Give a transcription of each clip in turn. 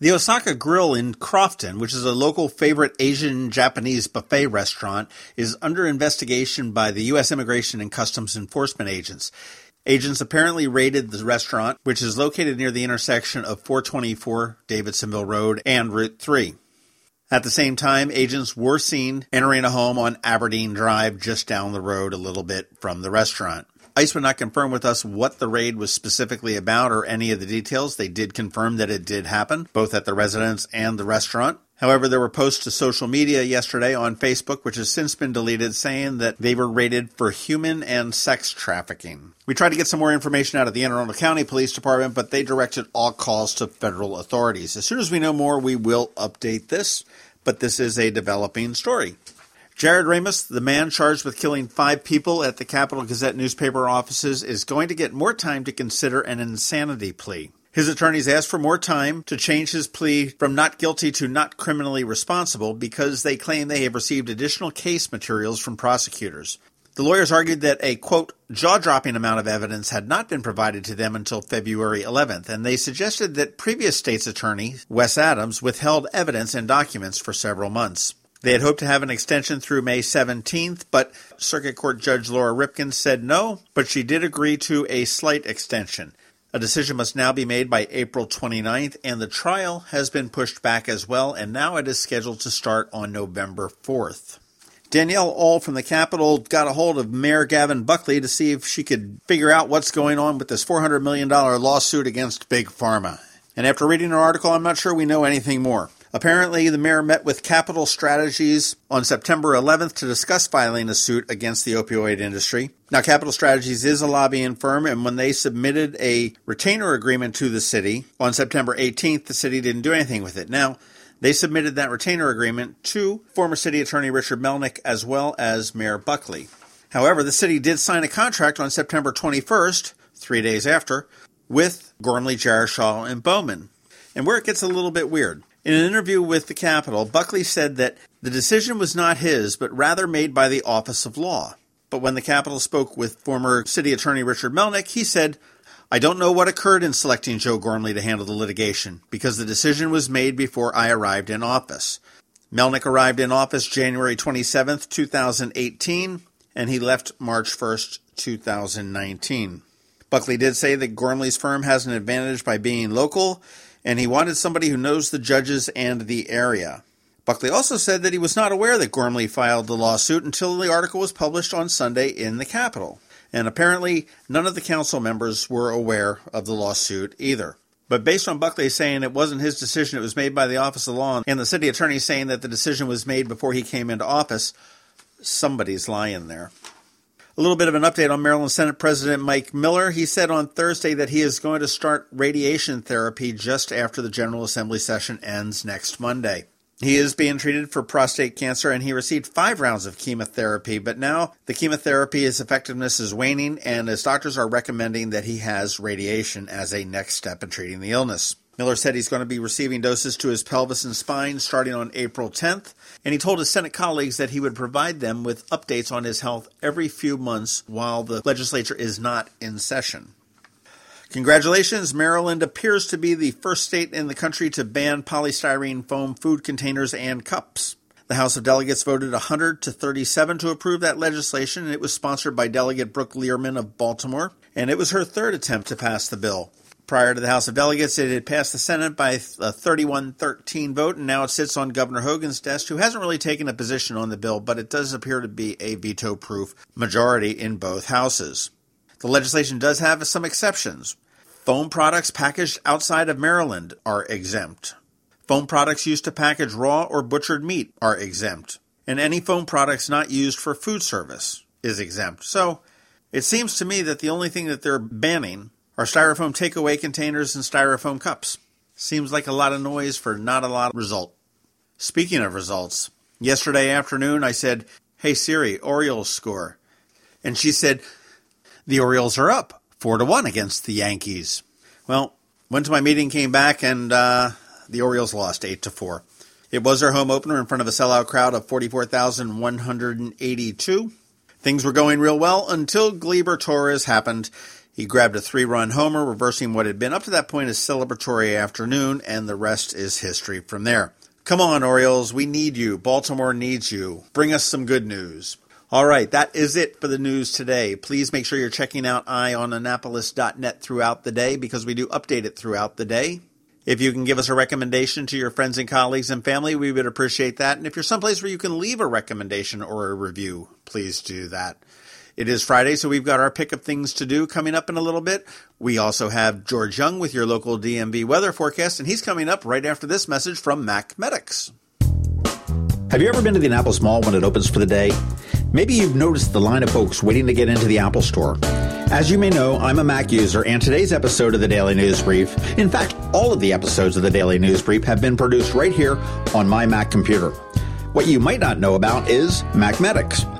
The Osaka Grill in Crofton, which is a local favorite Asian Japanese buffet restaurant, is under investigation by the U.S. Immigration and Customs Enforcement agents. Agents apparently raided the restaurant, which is located near the intersection of 424 Davidsonville Road and Route 3. At the same time, agents were seen entering a home on Aberdeen Drive just down the road a little bit from the restaurant. ICE would not confirm with us what the raid was specifically about or any of the details. They did confirm that it did happen, both at the residence and the restaurant. However, there were posts to social media yesterday on Facebook, which has since been deleted, saying that they were raided for human and sex trafficking. We tried to get some more information out of the Anne Arundel County Police Department, but they directed all calls to federal authorities. As soon as we know more, we will update this, but this is a developing story. Jarrod Ramos, the man charged with killing five people at the Capital Gazette newspaper offices, is going to get more time to consider an insanity plea. His attorneys asked for more time to change his plea from not guilty to not criminally responsible because they claim they have received additional case materials from prosecutors. The lawyers argued that a quote jaw dropping amount of evidence had not been provided to them until February 11th, and they suggested that previous state's attorney, Wes Adams, withheld evidence and documents for several months. They had hoped to have an extension through May 17th, but Circuit Court Judge Laura Ripken said no, but she did agree to a slight extension. A decision must now be made by April 29th, and the trial has been pushed back as well, and now it is scheduled to start on November 4th. Danielle Ohl from the Capital got a hold of Mayor Gavin Buckley to see if she could figure out what's going on with this $400 million lawsuit against Big Pharma. And after reading her article, I'm not sure we know anything more. Apparently, the mayor met with Capital Strategies on September 11th to discuss filing a suit against the opioid industry. Now, Capital Strategies is a lobbying firm, and when they submitted a retainer agreement to the city on September 18th, the city didn't do anything with it. Now, they submitted that retainer agreement to former city attorney Richard Melnick as well as Mayor Buckley. However, the city did sign a contract on September 21st, three days after, with Gormley, Jarashow, and Bowman. And where it gets a little bit weird. In an interview with the Capital, Buckley said that the decision was not his, but rather made by the Office of Law. But when the Capital spoke with former City Attorney Richard Melnick, he said, I don't know what occurred in selecting Joe Gormley to handle the litigation, because the decision was made before I arrived in office. Melnick arrived in office January 27, 2018, and he left March 1, 2019. Buckley did say that Gormley's firm has an advantage by being local and he wanted somebody who knows the judges and the area. Buckley also said that he was not aware that Gormley filed the lawsuit until the article was published on Sunday in the Capital. And apparently, none of the council members were aware of the lawsuit either. But based on Buckley saying it wasn't his decision, it was made by the Office of Law, and the city attorney saying that the decision was made before he came into office, somebody's lying there. A little bit of an update on Maryland Senate President Mike Miller. He said on Thursday that he is going to start radiation therapy just after the General Assembly session ends next Monday. He is being treated for prostate cancer and he received five rounds of chemotherapy, but now the chemotherapy's effectiveness is waning and his doctors are recommending that he has radiation as a next step in treating the illness. Miller said he's going to be receiving doses to his pelvis and spine starting on April 10th, and he told his Senate colleagues that he would provide them with updates on his health every few months while the legislature is not in session. Congratulations, Maryland appears to be the first state in the country to ban polystyrene foam food containers and cups. The House of Delegates voted 100 to 37 to approve that legislation, and it was sponsored by Delegate Brooke Lierman of Baltimore, and it was her third attempt to pass the bill. Prior to the House of Delegates, it had passed the Senate by a 31 13 vote, and now it sits on Governor Hogan's desk, who hasn't really taken a position on the bill, but it does appear to be a veto proof majority in both houses. The legislation does have some exceptions. Foam products packaged outside of Maryland are exempt. Foam products used to package raw or butchered meat are exempt. And any foam products not used for food service is exempt. So it seems to me that the only thing that they're banning are styrofoam takeaway containers and styrofoam cups. Seems like a lot of noise for not a lot of result. Speaking of results, Yesterday afternoon, I said, Hey Siri, Orioles score. And she said, The Orioles are up 4 to 1 against the Yankees. Well, went to my meeting, came back, and uh, the Orioles lost 8 to 4. It was their home opener in front of a sellout crowd of 44,182. Things were going real well until Gleyber Torres happened. He grabbed a three run homer, reversing what had been up to that point a celebratory afternoon, and the rest is history from there. Come on, Orioles, we need you. Baltimore needs you. Bring us some good news. All right, that is it for the news today. Please make sure you're checking out eyeonannapolis.net throughout the day because we do update it throughout the day. If you can give us a recommendation to your friends and colleagues and family, we would appreciate that. And if you're someplace where you can leave a recommendation or a review, please do that. It is Friday, so we've got our pick of things to do coming up in a little bit. We also have George Young with your local DMV weather forecast, and he's coming up right after this message from Mac Medics. Have you ever been to the Annapolis Mall when it opens for the day? Maybe you've noticed the line of folks waiting to get into the Apple Store. As you may know, I'm a Mac user, and today's episode of the Daily News Brief, in fact, all of the episodes of the Daily News Brief have been produced right here on my Mac computer. What you might not know about is MacMedics.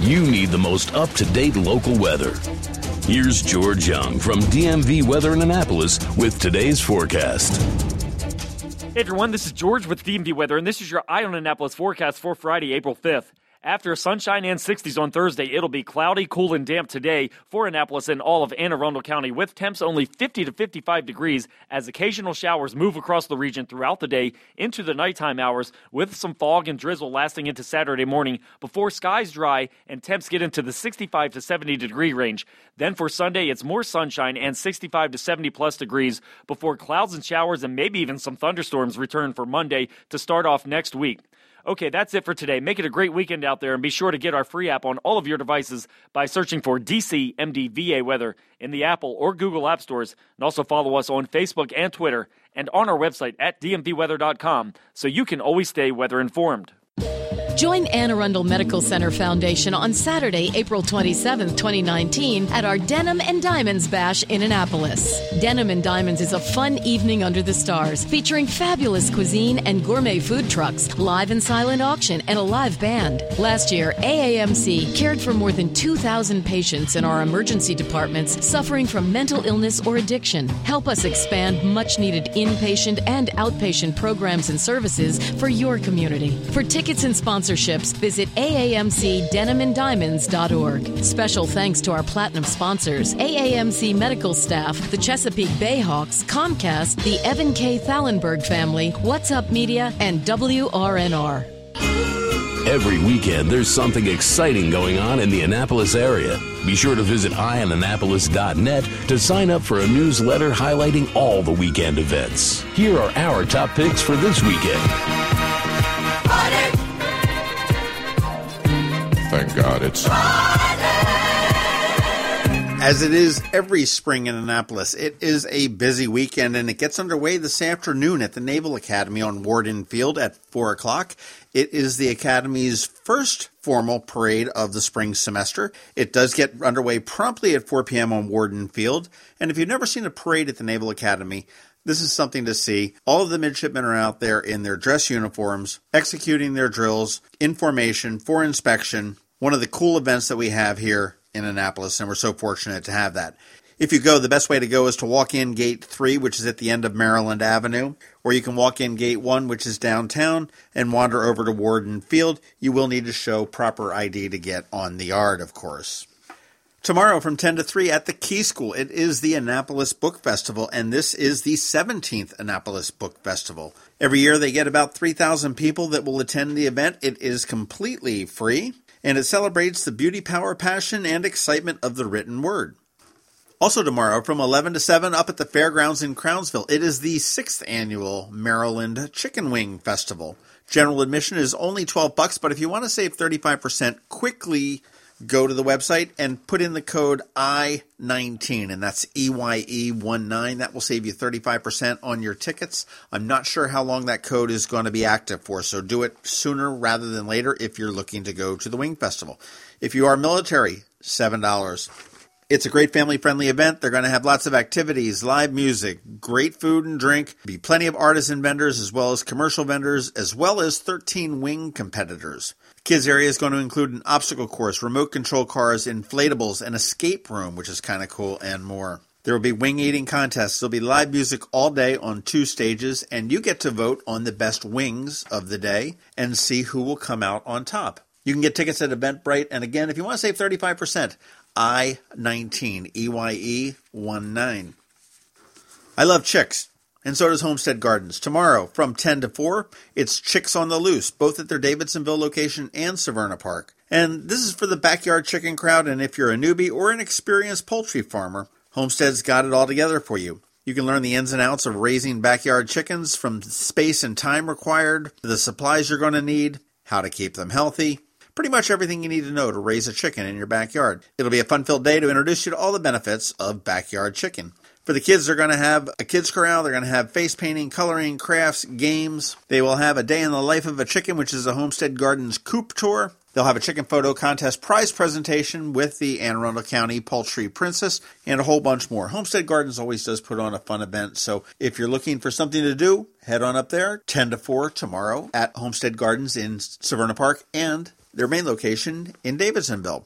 You need the most up to date local weather. Here's George Young from DMV Weather in Annapolis with today's forecast. Hey everyone, this is George with DMV Weather, and this is your Eye on Annapolis forecast for Friday, April 5th. After sunshine and 60s on Thursday, it'll be cloudy, cool, and damp today for Annapolis and all of Anne Arundel County, with temps only 50 to 55 degrees as occasional showers move across the region throughout the day into the nighttime hours, with some fog and drizzle lasting into Saturday morning before skies dry and temps get into the 65 to 70 degree range. Then for Sunday, it's more sunshine and 65 to 70 plus degrees before clouds and showers and maybe even some thunderstorms return for Monday to start off next week. Okay, that's it for today. Make it a great weekend out there and be sure to get our free app on all of your devices by searching for DC MDVA Weather in the Apple or Google App Stores. And also follow us on Facebook and Twitter and on our website at dmvweather.com so you can always stay weather informed. Join Anne Arundel Medical Center Foundation on Saturday, April 27, 2019, at our Denim and Diamonds Bash in Annapolis. Denim and Diamonds is a fun evening under the stars featuring fabulous cuisine and gourmet food trucks, live and silent auction, and a live band. Last year, AAMC cared for more than 2,000 patients in our emergency departments suffering from mental illness or addiction. Help us expand much needed inpatient and outpatient programs and services for your community. For tickets and sponsors, sponsorships, visit AAMCDenimandDiamonds.org. Special thanks to our platinum sponsors AAMC medical staff, the Chesapeake Bayhawks, Comcast, the Evan K. Thallenberg family, What's Up Media, and WRNR. Every weekend, there's something exciting going on in the Annapolis area. Be sure to visit eyeonannapolis.net to sign up for a newsletter highlighting all the weekend events. Here are our top picks for this weekend. Thank God it's. As it is every spring in Annapolis, it is a busy weekend and it gets underway this afternoon at the Naval Academy on Worden Field at 4 o'clock. It is the Academy's first formal parade of the spring semester. It does get underway promptly at 4 p.m. on Worden Field. And if you've never seen a parade at the Naval Academy, this is something to see. All of the midshipmen are out there in their dress uniforms, executing their drills in formation for inspection. One of the cool events that we have here in Annapolis, and we're so fortunate to have that. If you go, the best way to go is to walk in gate 3, which is at the end of Maryland Avenue, or you can walk in gate 1, which is downtown, and wander over to Worden Field. You will need to show proper ID to get on the yard, of course. Tomorrow from 10 to 3 at the Key School, it is the Annapolis Book Festival, and this is the 17th Annapolis Book Festival. Every year they get about 3,000 people that will attend the event. It is completely free, and it celebrates the beauty, power, passion, and excitement of the written word. Also tomorrow from 11 to 7 up at the fairgrounds in Crownsville, it is the 6th annual Maryland Chicken Wing Festival. General admission is only 12 bucks, but if you want to save 35%, quickly go to the website and put in the code I19, and that's EYE19. That will save you 35% on your tickets. I'm not sure how long that code is going to be active for, so do it sooner rather than later if you're looking to go to the Wing Festival. If you are military, $7. It's a great family friendly event. They're going to have lots of activities, live music, great food and drink, be plenty of artisan vendors as well as commercial vendors, as well as 13 wing competitors. Kids area is going to include an obstacle course, remote control cars, inflatables, an escape room, which is kind of cool, and more. There will be wing eating contests. There'll be live music all day on two stages, and you get to vote on the best wings of the day and see who will come out on top. You can get tickets at Eventbrite, and again, if you want to save 35%, I 19, EYE 19. I love chicks, and so does Homestead Gardens. Tomorrow from 10 to 4, it's Chicks on the Loose, both at their Davidsonville location and Severna Park. And this is for the backyard chicken crowd, and if you're a newbie or an experienced poultry farmer, Homestead's got it all together for you. You can learn the ins and outs of raising backyard chickens from space and time required, the supplies you're going to need, how to keep them healthy, pretty much everything you need to know to raise a chicken in your backyard. It'll be a fun filled day to introduce you to all the benefits of backyard chicken. For the kids, they're going to have a kids corral. They're going to have face painting, coloring, crafts, games. They will have a day in the life of a chicken, which is a Homestead Gardens coop tour. They'll have a chicken photo contest prize presentation with the Anne Arundel County Poultry Princess and a whole bunch more. Homestead Gardens always does put on a fun event, so if you're looking for something to do, head on up there 10 to 4 tomorrow at Homestead Gardens in Severna Park and their main location in Davidsonville.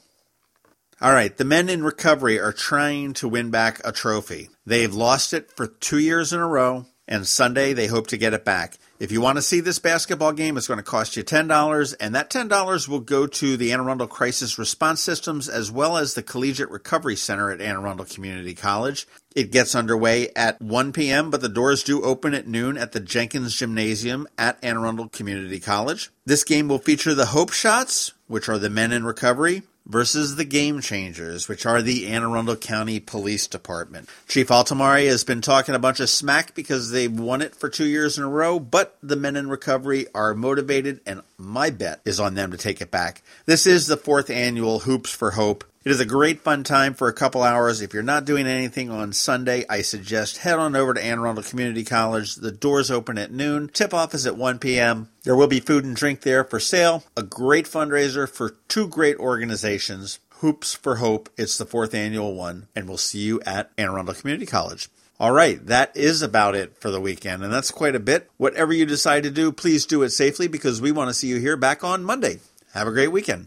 All right, the men in recovery are trying to win back a trophy. They've lost it for two years in a row, and Sunday they hope to get it back. If you want to see this basketball game, it's going to cost you $10, and that $10 will go to the Anne Arundel Crisis Response Systems as well as the Collegiate Recovery Center at Anne Arundel Community College. It gets underway at 1 p.m., but the doors do open at noon at the Jenkins Gymnasium at Anne Arundel Community College. This game will feature the Hope Shots, which are the men in recovery, versus the Game Changers, which are the Anne Arundel County Police Department. Chief Altomare has been talking a bunch of smack because they've won it for two years in a row, but the men in recovery are motivated, and my bet is on them to take it back. This is the fourth annual Hoops for Hope. It is a great fun time for a couple hours. If you're not doing anything on Sunday, I suggest head on over to Anne Arundel Community College. The doors open at noon. Tip off is at 1 p.m. There will be food and drink there for sale. A great fundraiser for two great organizations. Hoops for Hope. It's the fourth annual one, and we'll see you at Anne Arundel Community College. All right, that is about it for the weekend, and that's quite a bit. Whatever you decide to do, please do it safely because we want to see you here back on Monday. Have a great weekend.